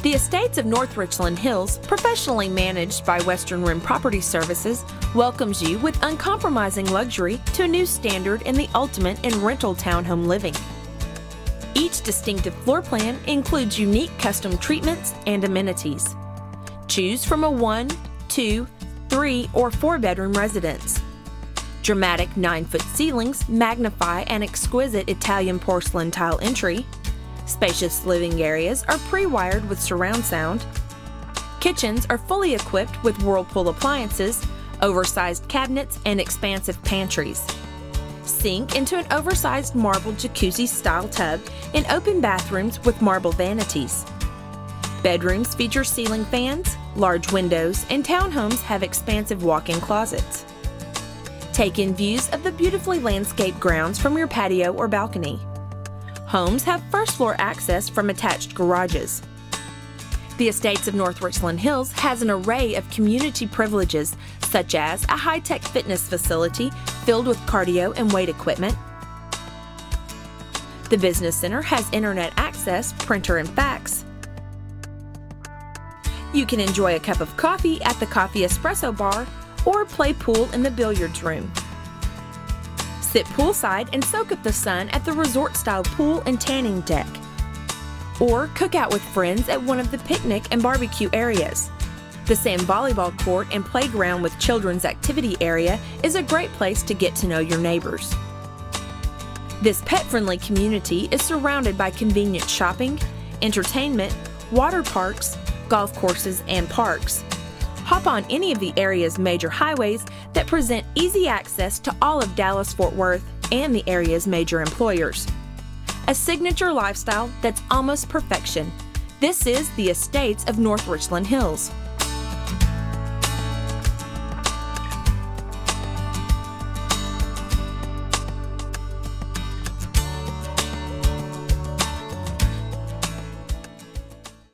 The Estates of North Richland Hills, professionally managed by Western Rim Property Services, welcomes you with uncompromising luxury to a new standard in the ultimate in rental townhome living. Each distinctive floor plan includes unique custom treatments and amenities. Choose from a one, two, three, or four bedroom residence. Dramatic 9 foot ceilings magnify an exquisite Italian porcelain tile entry. Spacious living areas are pre wired with surround sound. Kitchens are fully equipped with Whirlpool appliances, oversized cabinets, and expansive pantries. Sink into an oversized marble jacuzzi style tub and open bathrooms with marble vanities. Bedrooms feature ceiling fans, large windows, and townhomes have expansive walk in closets. Take in views of the beautifully landscaped grounds from your patio or balcony. Homes have first floor access from attached garages. The Estates of North Richland Hills has an array of community privileges, such as a high tech fitness facility filled with cardio and weight equipment. The Business Center has internet access, printer, and fax. You can enjoy a cup of coffee at the Coffee Espresso Bar or play pool in the billiards room. Sit poolside and soak up the sun at the resort style pool and tanning deck. Or cook out with friends at one of the picnic and barbecue areas. The sand volleyball court and playground with children's activity area is a great place to get to know your neighbors. This pet friendly community is surrounded by convenient shopping, entertainment, water parks, golf courses, and parks. Hop on any of the area's major highways that present easy access to all of Dallas Fort Worth and the area's major employers. A signature lifestyle that's almost perfection. This is the Estates of North Richland Hills.